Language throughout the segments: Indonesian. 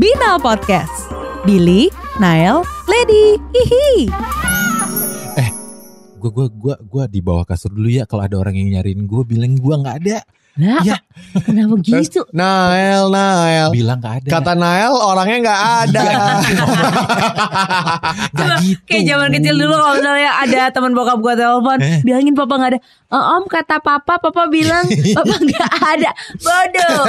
Binal Podcast. Billy, Nael, Lady, hihi. Gue gua gua gua di bawah kasur dulu ya kalau ada orang yang nyariin gue bilang gue nggak ada. Nah, Ya. kenapa gitu? Nael, Nael. Bilang nggak ada. Kata Nael orangnya nggak ada. Nggak gitu. Kayak zaman kecil dulu kalau misalnya ada teman bokap gua telepon, Eh. bilangin papa nggak ada. "Eh, om kata papa, papa bilang papa nggak ada. Bodoh.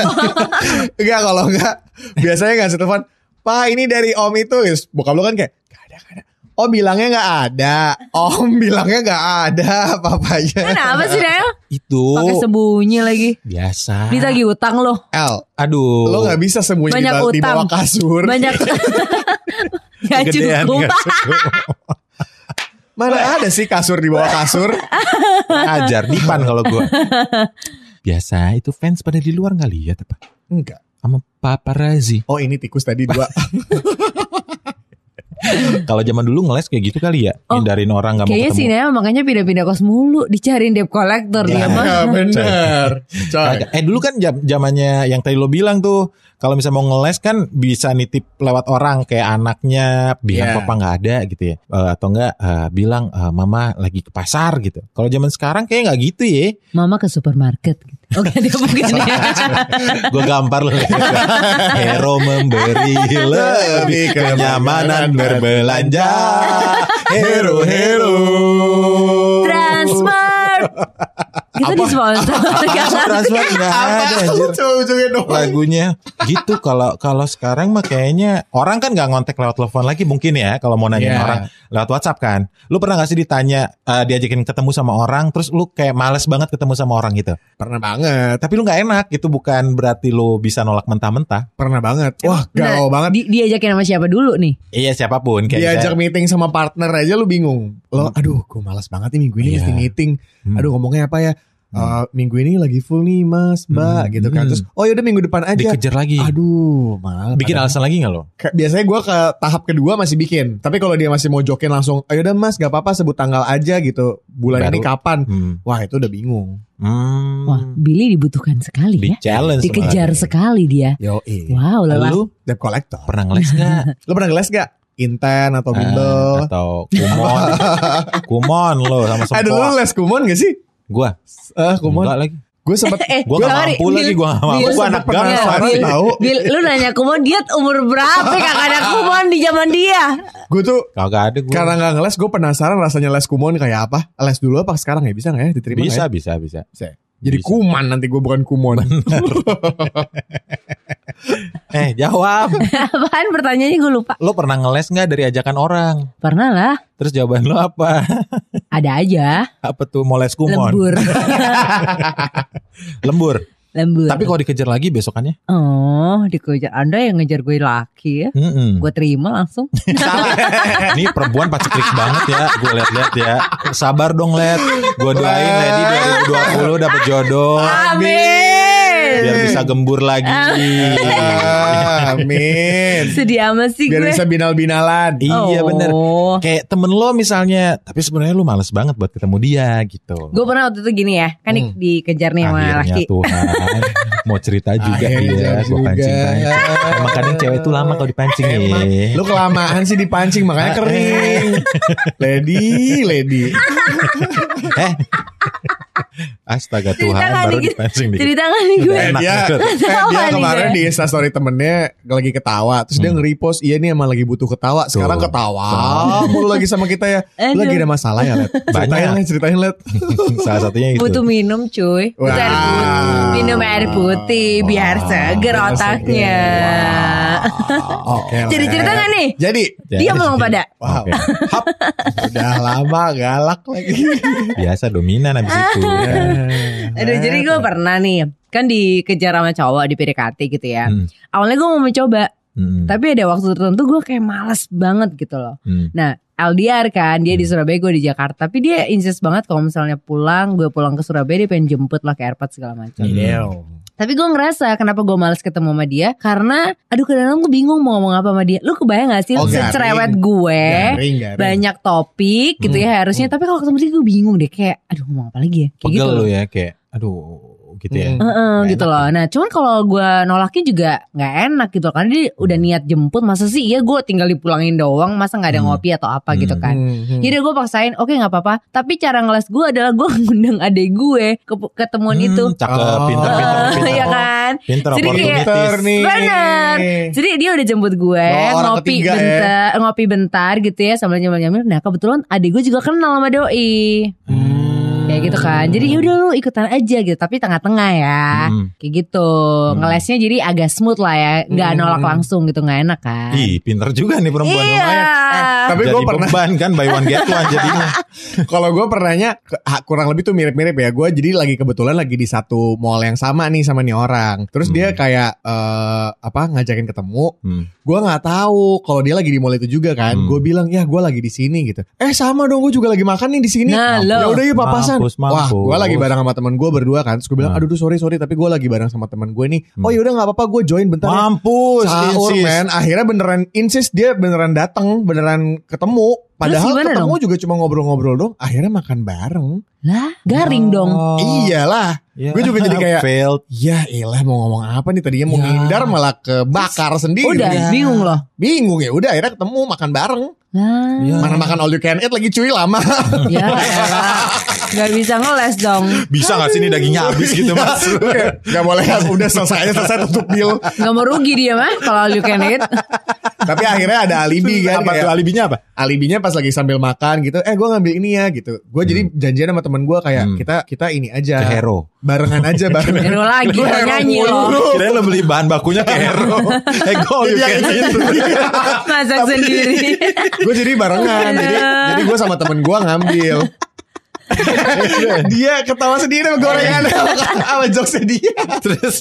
Enggak kalau enggak. Biasanya nggak telepon. Pak ini dari Om itu. Bokap lu kan kayak nggak ada nggak ada. Oh bilangnya nggak ada. Om bilangnya nggak ada papanya. Kenapa sih Nael? Itu Pakai sembunyi lagi. biasa. Ditagih utang loh. El, Aduh. lo nggak bisa sembunyi di, Banyak ba- di utang. bawah kasur. Banyak. Gak Gedean, cukup. nggak cukup. Mana ada sih kasur di bawah kasur? Ajar dipan kalau gue. Biasa itu fans pada di luar nggak lihat apa? Enggak. Sama paparazzi. Oh ini tikus tadi dua. Kalau zaman dulu ngeles kayak gitu kali ya, Oh, hindarin orang nggak mau Kayaknya si ketemu. Nael makanya pindah-pindah kos mulu, dicariin debt collector dia mah. Ya bener. Coy. Eh dulu kan jam zamannya yang tadi lo bilang tuh, kalau misalnya mau ngeles kan bisa nitip lewat orang kayak anaknya, bilang Iya. papa nggak ada gitu ya, Eh, atau enggak eh, bilang eh, mama lagi ke pasar gitu. Kalau zaman sekarang kayak nggak gitu ya. Mama ke supermarket gitu. Oke dia mungkin ya. Gue gampar loh. Hero memberi lebih kenyamanan berbelanja. Hero hero. Kita di sponsor. Transfer nggak ada anjir. Ujung-ujungnya doang. lagunya gitu kalau kalau sekarang mah kayaknya orang kan nggak ngontek lewat telepon lagi mungkin ya kalau mau nanyain Iya. orang lewat WhatsApp kan lu pernah gak sih ditanya eh, diajakin ketemu sama orang terus lu kayak males banget ketemu sama orang gitu Pernah banget. tapi lu nggak enak itu bukan berarti lu bisa nolak mentah-mentah Pernah banget. Wah galau Nah, banget. Di, diajakin sama siapa dulu nih? iya siapa pun kayak Diajak meeting sama partner aja lu bingung. Lo aduh gue malas banget nih minggu ini Iya. mesti meeting. Hmm. Aduh ngomongnya apa ya? Eh, minggu ini lagi full nih mas mbak Hmm. gitu kan. Hmm. Terus oh yaudah minggu depan aja. dikejar lagi Aduh malah. bikin padahal- alasan lagi nggak lo Kayak biasanya gue ke tahap kedua masih bikin. Tapi kalau dia masih mau jokin langsung, ayo udah mas, gak apa-apa sebut tanggal aja gitu. Bulan Baru. ini kapan? hmm. Wah itu udah bingung. Hmm. Wah, Billy dibutuhkan sekali di ya. challenge Dikejar sekali dia. Yo Wow, lelah. lu Debt collector. pernah ngeles nggak Lo pernah ngeles gak? Inten atau Ah, bimbel? atau kumon kumon lo sama Eh dulu sempoa lu les kumon gak sih? Gua Eh kumon. enggak lagi Gue sempet Eh, Gua gak mampu lagi, gua gak mampu. Bil, Gua anak soalnya. tahu. Bil, lu nanya kumon dia umur berapa kakak ada kumon di zaman dia? Gue tuh Kagak ada gue. karena gak ngeles gue penasaran rasanya les kumon kayak apa. Les dulu apa sekarang ya? Bisa gak ya? Diterima bisa, nggak bisa, bisa. ya? Bisa. Jadi Bisa. kuman nanti gue bukan kumon. Eh, jawab. Apaan pertanyaannya gue lupa. lo pernah ngeles nggak dari ajakan orang? Pernah lah. Terus jawaban lo apa? Ada aja. apa tuh mau les kumon? Lembur. Lembur. Lembur. Tapi kalau dikejar lagi besokannya? Oh, dikejar Anda yang ngejar gue laki ya. Mm-mm. Gue terima langsung. Ini perempuan paceklik banget ya. Gue liat-liat ya. Sabar dong, Let. Gue doain Lady 2020 dapet jodoh. Amin. Bisa gembur lagi. Amin. Sedih amat sih Biar gue. bisa binal-binalan. iya Oh. bener. Kayak temen lo misalnya. Tapi sebenarnya lo males banget buat ketemu dia gitu. Gue pernah waktu itu gini ya, kan Hmm. dikejar nih sama Akhirnya laki. Tuhan mau cerita juga Akhirnya dia gue juga. pancing pancing emang kadang cewek itu lama kalau dipancing ya lu kelamaan sih dipancing makanya kering. lady, lady. eh astaga Tuhan baru nih? dipancing dikit. Cerita gak nih gue? Eh, enak dia, eh, dia kemarin gue. di instastory temennya lagi ketawa Terus dia Hmm. nge-repost Iya nih emang lagi butuh ketawa Sekarang Tuh. ketawa Mulu lagi sama kita ya Lu Aduh. lagi ada masalah ya Let Ceritain Banyak. Let Ceritain Let salah satunya itu Butuh minum cuy Butuh air putih Minum air putih Biar seger otaknya Oke Let. Jadi cerita gak nih? Jadi Dia belum pada Wow Oke. Hap. Udah lama galak lagi biasa dominan abis itu Aduh jadi gue pernah nih Kan dikejar sama cowok di PDKT gitu ya Hmm. Awalnya gue mau mencoba Hmm. Tapi ada waktu tertentu gue kayak males banget gitu loh Hmm. Nah LDR kan dia di Hmm. Surabaya gue di Jakarta. Tapi dia insist banget kalau misalnya pulang gue pulang ke Surabaya dia pengen jemput lah ke airport segala macam. Hmm. tapi gue ngerasa kenapa gue males ketemu sama dia karena aduh kadang-kadang gue bingung mau ngomong apa sama dia. Lu kebayang gak sih? Oh, garing. secerewet gue Garing garing. banyak topik gitu Hmm, ya harusnya tapi kalau ketemu dia gue bingung deh. Kayak aduh ngomong apa lagi ya? Kayak Pegel gitu. lu loh. ya kayak aduh gitu ya. Hmm. Heeh, Nggak gitu enak loh. Nah, cuman kalau gue nolaknya juga nggak enak gitu karena dia udah niat jemput, masa sih iya gue tinggal dipulangin doang, masa nggak ada Hmm. ngopi atau apa gitu Hmm. kan. Hmm, hmm. Jadi gue paksain, oke nggak apa-apa. Tapi cara ngeles gue adalah gue ngundang adek gue ke ketemuan Hmm, itu. Cakep, Oh. pinter, pinter, Eh, pinter. Iya kan? Pinter, Jadi kayak- nih. Bener. Jadi dia udah jemput gue Oh, ngopi ketiga ya. bentar, ngopi bentar gitu ya sambil nyamil-nyamil. Nah kebetulan adik gue juga kenal sama doi. Hmm. Kayak gitu kan. Jadi yaudah lu ikutan aja gitu. Tapi tengah-tengah ya. Hmm. Kayak gitu. Ngelesnya jadi agak smooth lah ya. Nggak Hmm. nolak langsung gitu. Nggak enak kan. Ih, pinter juga nih perempuan Iya. lumayan. Tapi Jadi gue pernah beban kan buy one get one jadinya. kalau gue pernahnya kurang lebih tuh mirip-mirip ya. Gue jadi lagi kebetulan lagi di satu mall yang sama nih sama nih orang. Terus dia Hmm. kayak eh, apa ngajakin ketemu. Hmm. Gue nggak tahu kalau dia lagi di mall itu juga kan. Hmm. Gue bilang ya gue lagi di sini gitu. Eh sama dong gue juga lagi makan nih di sini. Nah, ya lo. udah yuk papasan. Mampus, Wah mampus. gue lagi bareng sama teman gue berdua kan. Terus gue bilang Hmm. aduh duh, sorry sorry tapi gue lagi bareng sama teman gue nih. Hmm. Oh yaudah nggak apa-apa gue join bentar. ya. Mampus, Sahur insist. men Akhirnya beneran insist Dia beneran datang Beneran ketemu Padahal gimana ketemu dong? juga cuma ngobrol-ngobrol dong Akhirnya makan bareng Lah garing dong. Oh. Iyalah Ya. Gue juga jadi kayak failed. Ya elah mau ngomong apa nih Tadinya mau Ya. ngindar malah kebakar sendiri Udah bingung loh. Bingung ya Udah akhirnya ketemu makan bareng Lah. Ya. Mana makan all you can eat lagi cuy lama Ya elah. Gak bisa ngeles dong. Bisa gak sih ini dagingnya habis gitu mas? Gak boleh Udah selesai aja selesai tutup bill Gak mau rugi dia mah kalau all you can eat. Tapi akhirnya ada alibi kan apa tuh alibinya apa? alibinya pas lagi sambil makan gitu eh gue ngambil ini ya gitu gue jadi janjian sama temen gue kayak Hmm. kita kita ini aja Ke Hero. barengan aja barengan Hero lagi Lu lo hero nyanyi lu. Kirain lo beli bahan bakunya ke Hero. Eh gue iya. eat. Masak sendiri. gue jadi barengan jadi jadi gue sama temen gue ngambil dia ketawa sendiri sama gorengan. Sama jokesnya dia. Terus?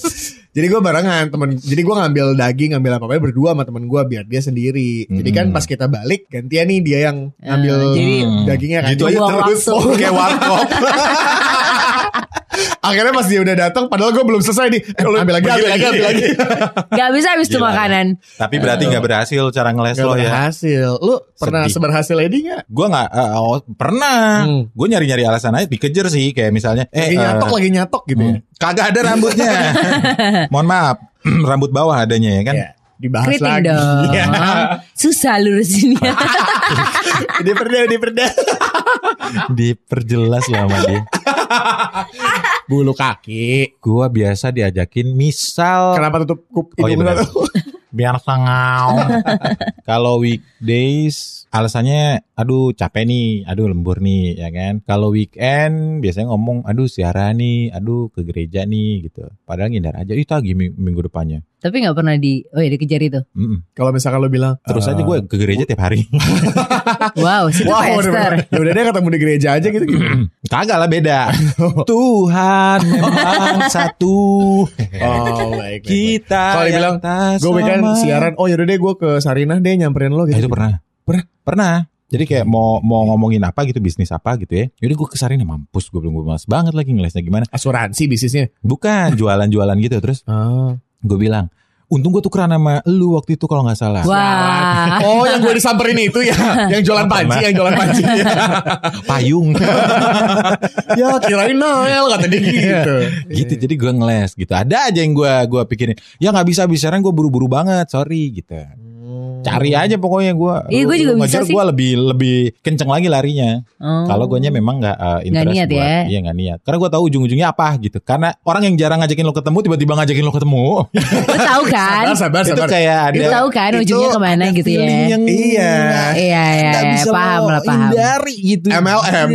Jadi gue barengan temen jadi gue ngambil daging ngambil apa apa berdua sama temen gue biar dia sendiri. Jadi kan Hmm. pas kita balik gantian nih dia yang ngambil Eh, jadi- dagingnya kan. Gitu aja terus. Oh, kayak warkop. akhirnya pas dia udah datang padahal gue belum selesai nih Eh, ambil lagi ambil lagi ambil lagi Gak bisa habis tuh makanan. Tapi berarti nggak berhasil cara ngeles Gak lo ya. berhasil Lu pernah Sedih. seberhasil Edi gak? Gue nggak eh, oh, pernah. Hmm. Gue nyari nyari alasan aja dikejar sih kayak misalnya. Lagi Eh nyatok eh, lagi nyatok gitu ya hmm, kagak ada rambutnya. Mohon maaf. Rambut bawah adanya ya kan. Ya, Dibahas Keriting lagi dong. Ya. Susah lurusinnya. Diperdah diperdah Diperjelas lah sama dia. Bulu kaki Gue biasa diajakin misal Kenapa tutup kup Oh, iya benar. biar sangau. Kalau weekdays alasannya aduh capek nih, aduh lembur nih ya kan. Kalau weekend biasanya ngomong aduh siaran nih, aduh ke gereja nih gitu. Padahal ngindar aja itu lagi ming- minggu depannya. Tapi gak pernah di Oh ya dikejar itu. Mm-mm. Kalau misalkan lu bilang Terus eh, aja gue ke gereja tiap hari. Wow, situ udah, Esther. ya udah deh ketemu di gereja aja gitu. Kagak lah beda. Tuhan memang satu. Oh baik. Kita Kalau dibilang, Gue weekend sama. siaran Oh yaudah deh gue ke Sarinah deh nyamperin lo Ah, gitu itu pernah. Pernah? Pernah. Jadi kayak mau mau ngomongin apa gitu bisnis apa gitu ya. Yaudah gue kesarin mampus gue belum gue malas banget lagi ngelesnya gimana. Asuransi bisnisnya Bukan jualan-jualan gitu terus Ah. Gue bilang untung gue tukeran sama lu waktu itu kalau nggak salah. Wah. Oh yang gue disamperin itu ya Yang jualan panci Yang jualan panci Payung. Ya kirain Noel Kata dia gitu gitu jadi gue ngeles gitu. Ada aja yang gue gua pikirin. Ya nggak bisa bisaran gue buru-buru banget sorry gitu. Cari aja pokoknya gue. Iya, gua juga bisa sih. Gue lebih lebih kenceng lagi larinya. Oh. Kalau gue memang nggak uh, interest niat buat, ya? Iya nggak niat. Karena gue tahu ujung-ujungnya apa gitu. Karena orang yang jarang ngajakin lo ketemu tiba-tiba ngajakin lo ketemu. Lu tahu kan? Sabar sabar itu sabar kayak ada. Lu tahu kan itu ujungnya ke mana ada gitu ya? Yang Iya. nggak- Iya, iya, nggak iya, bisa paham lo lah, paham. Hindari gitu. MLM.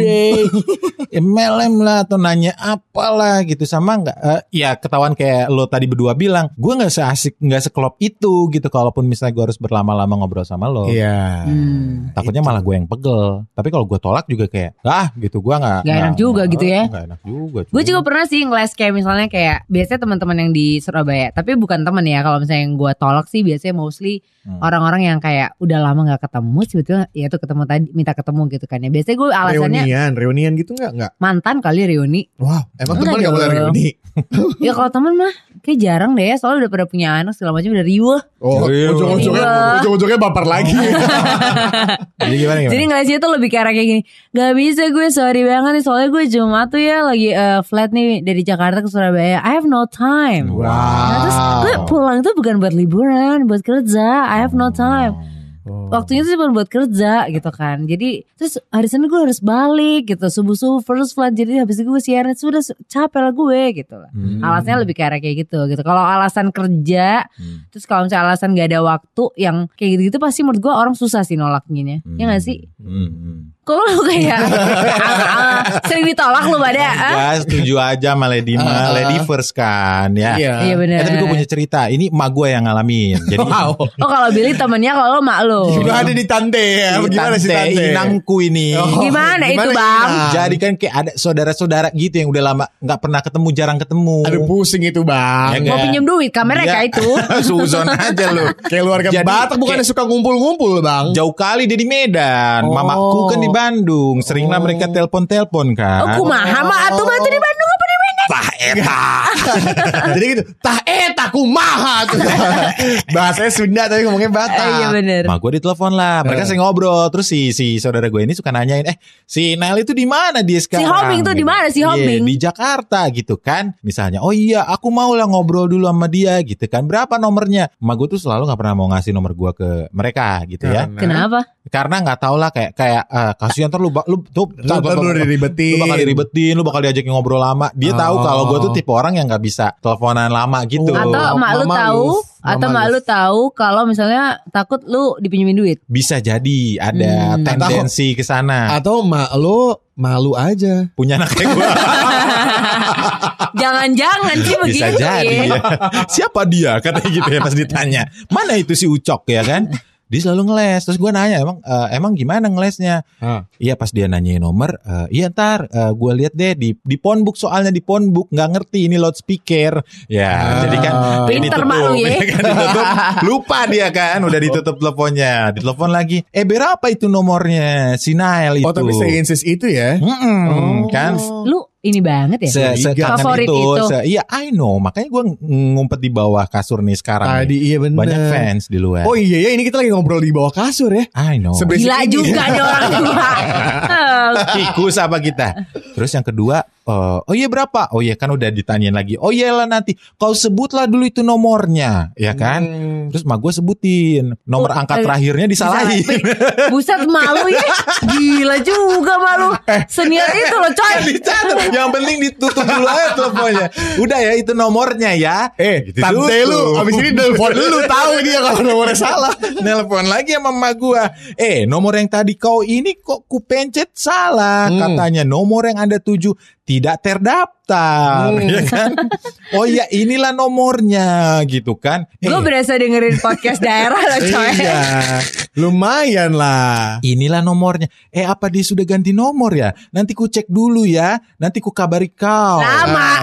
MLM lah atau nanya apalah gitu sama nggak? eh, ya ketahuan kayak lo tadi berdua bilang, gue nggak seasik nggak sekelop itu gitu. Kalaupun misalnya gue harus berlama-lama ngobrol sama lo. Iya Hmm. Takutnya malah gue yang pegel. Tapi kalau gue tolak juga kayak, ah gitu gue nggak. Nggak enak juga gitu ya. Nggak enak juga. Gue juga pernah sih ngeles kayak misalnya kayak biasanya teman-teman yang di Surabaya, tapi bukan teman ya. Kalau misalnya yang gue tolak sih biasanya mostly Hmm. orang-orang yang kayak udah lama nggak ketemu, sebetulnya ya tuh ketemu tadi minta ketemu gitu kan ya. Biasanya gue alasannya Reunian Reunian gitu gak? Gak nggak? Mantan kali reuni. Wow, emang teman nggak boleh reuni? Ya kalau temen mah kayak jarang deh ya. Soalnya udah pada punya anak segala macam udah riuh. Oh, Iya. ujung-ujungnya, ujung-ujungnya baper lagi. Jadi gimana gimana? Jadi ngeliatnya tuh lebih kayak kayak gini. Gak bisa gue sorry banget nih soalnya gue Jumat tuh ya lagi eh, flight nih dari Jakarta ke Surabaya. I have no time. Wow. Nah, terus gue pulang tuh bukan buat liburan, buat kerja. I have no time. Oh. Waktunya tuh cuma buat kerja gitu kan. Jadi terus hari Senin gue harus balik gitu. Subuh-subuh first flight. Jadi habis itu gue siaran sudah capek lah gue gitu lah. Hmm. Alasannya lebih kayak kayak gitu gitu. Kalau alasan kerja, Hmm. terus kalau misalnya alasan gak ada waktu yang kayak gitu-gitu pasti menurut gue orang susah sih nolaknya. Ya gak sih? Hmm, hmm. Kok lu kayak ah, ah, sering ditolak lu pada? ah? Ya setuju aja sama Lady Ah. mah Lady first kan ya. Iya. Iya bener. Eh tapi gue punya cerita. Ini emak gue yang ngalamin. Jadi Wow. Oh kalau Billy temennya kalau mak lu. Udah ada di tante ya. Gimana sih tante? Inangku ini. Oh, Gimana itu, Bang? Inang? Jadi kan kayak ada saudara-saudara gitu yang udah lama nggak pernah ketemu, jarang ketemu. Aduh pusing itu bang. Ya, Mau pinjem duit kamera Dia- kayak itu. Suzon aja lu. Kayak keluarga Jadi, Batak bukannya kayak- suka ngumpul-ngumpul bang. Jauh kali dia di Medan, Oh. mamaku kan di Bandung. Seringlah mereka telepon-telepon kan. Oh kumaha mah atuh mah tuh di Bandung apa di? Tah eta. Jadi gitu. Tah eta kumaha tuh. Bahasanya Sunda tapi ngomongnya Batak. Eh, iya bener. Mak gue ditelepon lah, mereka Eh. sering ngobrol. Terus si si saudara gue ini suka nanyain, eh si Nail itu di mana dia sekarang? Homing tuh di mana si Iya, Homing? di Jakarta gitu kan. Misalnya, oh iya aku mau lah ngobrol dulu sama dia gitu kan. Berapa nomornya? Mak gue tuh selalu nggak pernah mau ngasih nomor gue ke mereka gitu ya. Kenapa? Karena nggak tahu lah kayak kayak eh, kasihan ntar lu ba- lu tuh Lu ntar lu diribetin. lu bakal diribetin, lu bakal diajakin ngobrol lama. Dia tahu Oh. kalau gue tuh tipe orang yang nggak bisa teleponan lama gitu. Oh. Atau mak lu tahu lu, atau mak lu. tahu kalau misalnya takut lu dipinjemin duit. Bisa jadi ada Hmm. tendensi ke sana. Atau mak lu malu aja. Punya anak kayak gue. Jangan-jangan sih begitu Bisa jadi ya. ya. Siapa dia katanya gitu ya pas ditanya. Mana itu si Ucok ya kan? Dia selalu ngeles. Terus gue nanya emang eh, emang gimana ngelesnya? Iya pas dia nanyain nomor, eh, iya ntar gue lihat deh di di phonebook soalnya di phonebook nggak ngerti ini loudspeaker. Ya Ah. jadi kan Pinter ditutup, mak lu ya. kan, ditutup. Lupa dia kan udah ditutup teleponnya. Ditelepon lagi. Eh berapa itu nomornya? Si Nail itu. Oh tapi saya insist itu ya. Mm-mm, Oh. kan Lu ini banget ya. se sekangen Favorit itu, itu. se- iya I know makanya gue ngumpet di bawah kasur nih sekarang. Tadi iya bener. banyak fans di luar Oh iya ya ini kita lagi ngobrol di bawah kasur ya. I know Seberisik Gila ini. juga nih orang tua. Tikus apa kita terus yang kedua eh, oh iya berapa oh iya kan udah ditanyain lagi oh iya lah nanti kau sebutlah dulu itu nomornya ya kan Hmm. terus mah gue sebutin nomor Oh, angka eh, terakhirnya disalahin Buset malu ya. Gila juga malu. Senior itu loh coy. Yang penting ditutup dulu aja teleponnya udah ya itu nomornya ya Eh, Gitu tante tutup. lu abis ini nelfon lu tahu dia kalau nomornya salah. Nelpon lagi sama mama gua. Eh, nomor yang tadi kau ini kok ku pencet salah. Hmm. Katanya nomor yang Anda tuju tidak terdaftar, Hmm. ya kan? Oh iya, inilah nomornya gitu kan. Eh, Gue berasa dengerin podcast daerah loh coy. iya. Lumayan lah. inilah nomornya. Eh, apa dia sudah ganti nomor ya? Nanti ku cek dulu ya. Nanti ku kabari kau. Lama.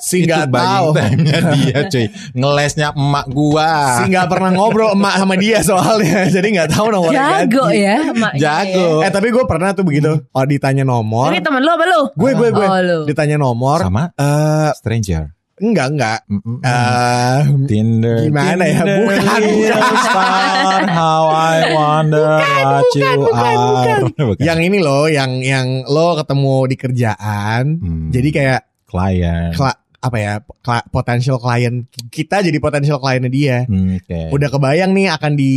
Si Itu nggak tahu. dia, cuy. Ngelesnya emak gua. Si nggak pernah ngobrol emak sama dia soalnya. Jadi nggak tahu nomornya Jago ganti. ya emaknya Jago. Eh tapi gue pernah tuh begitu. Oh ditanya ya. nomor. Ini temen lu apa lu? Gue gue gue. Oh, lu. Ditanya nomor. Sama Eh stranger. enggak enggak. Mm-mm. Eh Tinder. Gimana ya? Tinder, Bukan, little bukan. star, how I wonder what you are. Bukan. yang ini loh, yang yang lo ketemu di kerjaan. Hmm. Jadi kayak klien. kla- apa ya? Kla, potential klien kita jadi potential kliennya dia. Hmm, oke. Udah kebayang nih akan di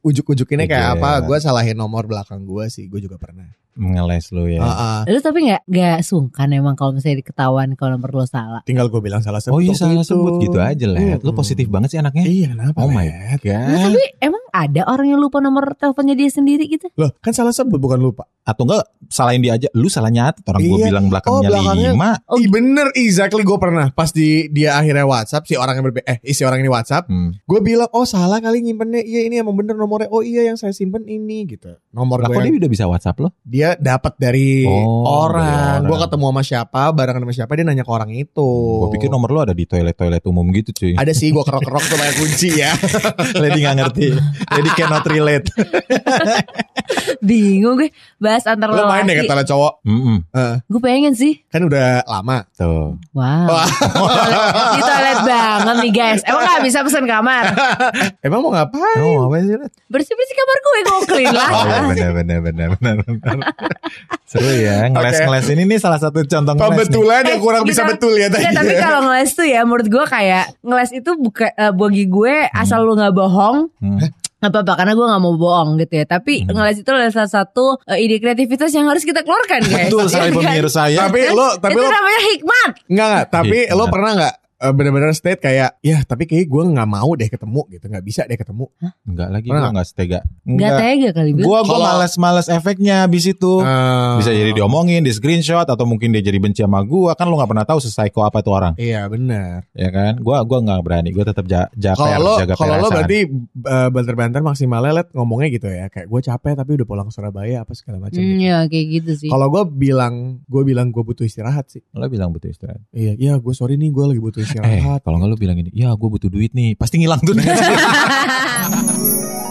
ujuk-ujukinnya kayak Iya. apa? Gue salahin nomor belakang gue sih. Gue juga pernah. Ngeles lu ya. Heeh. Lu tapi gak, gak sungkan emang kalau misalnya diketahuan kalau nomor lu salah. Tinggal gue bilang salah sebut. Oh iya salah itu. sebut gitu aja lah. Lu Mm-mm. positif banget sih anaknya. Iya kenapa? Oh my Let? Nah, god. tapi emang ada orang yang lupa nomor teleponnya dia sendiri gitu? Loh kan salah sebut bukan lupa. Atau enggak salahin dia aja. Lu salah nyatet orang gua Iya. bilang belakangnya, Oh, belakangnya- lima. Oh, Ih bener exactly gue pernah pas di dia akhirnya WhatsApp si orang yang berbe eh si orang ini WhatsApp Hmm. gue bilang oh salah kali nyimpennya iya ini emang bener nomornya oh iya yang saya simpen ini gitu nomor Lah gue kok yang- dia udah bisa WhatsApp lo? dia dapat dari Oh, orang dari gue orang. ketemu sama siapa barengan sama siapa dia nanya ke orang itu Gua pikir nomor lu ada di toilet-toilet umum gitu cuy. ada sih gue kerok-kerok tuh pakai kunci ya Lady nggak ngerti. Jadi cannot relate. Bingung gue bahas antar Lo main deh kata cowok. Mm-mm, Eh, Gue pengen sih. kan udah lama. tuh. Wow. Wah. Di toilet banget nih guys. Emang gak bisa pesen kamar? Emang mau ngapain? Oh, apa sih? Bersih-bersih kamar gue gue clean lah. Oh iya benar benar benar benar. Seru ya ngeles-ngeles ini nih salah satu contoh ngeles nih. Pembetulan yang Eh, kurang bisa kita- betul ya tadi. Iya tapi kalau ngeles tuh ya menurut gue kayak ngeles itu bukan eh, bagi gue asal lu nggak bohong Hmm. nggak apa-apa karena gue nggak mau bohong gitu ya. Tapi Hmm. ngeles itu adalah salah satu eh, ide kreativitas yang harus kita keluarkan guys. Betul sekali Iya kan? pemirsa ya. Tapi lo, tapi itu lo namanya hikmat. Enggak enggak, tapi Iya, lo pernah enggak eh, bener-bener state kayak ya tapi kayak gue nggak mau deh ketemu gitu nggak bisa deh ketemu Enggak lagi Pernah gua enggak setega. Gak tega kali gue. Gua gua Kalau- males-males efeknya habis itu. Eh, Bisa jadi diomongin, di screenshot atau mungkin dia jadi benci sama gua kan lu nggak pernah tahu sesaiko apa tuh orang, iya benar ya kan? Gua gua nggak berani, gua tetap ja, ja, kalau lo jaga kalau lo berarti eh, banter-banter maksimalnya let ngomongnya gitu ya kayak gue capek tapi udah pulang ke Surabaya apa segala macam Hmm, gitu. ya kayak gitu sih. kalau gue bilang gue bilang gue butuh istirahat sih lo bilang butuh istirahat. iya iya gue sorry nih gue lagi butuh istirahat kalau nggak lo bilang ini, ya gue butuh duit nih, pasti ngilang tuh.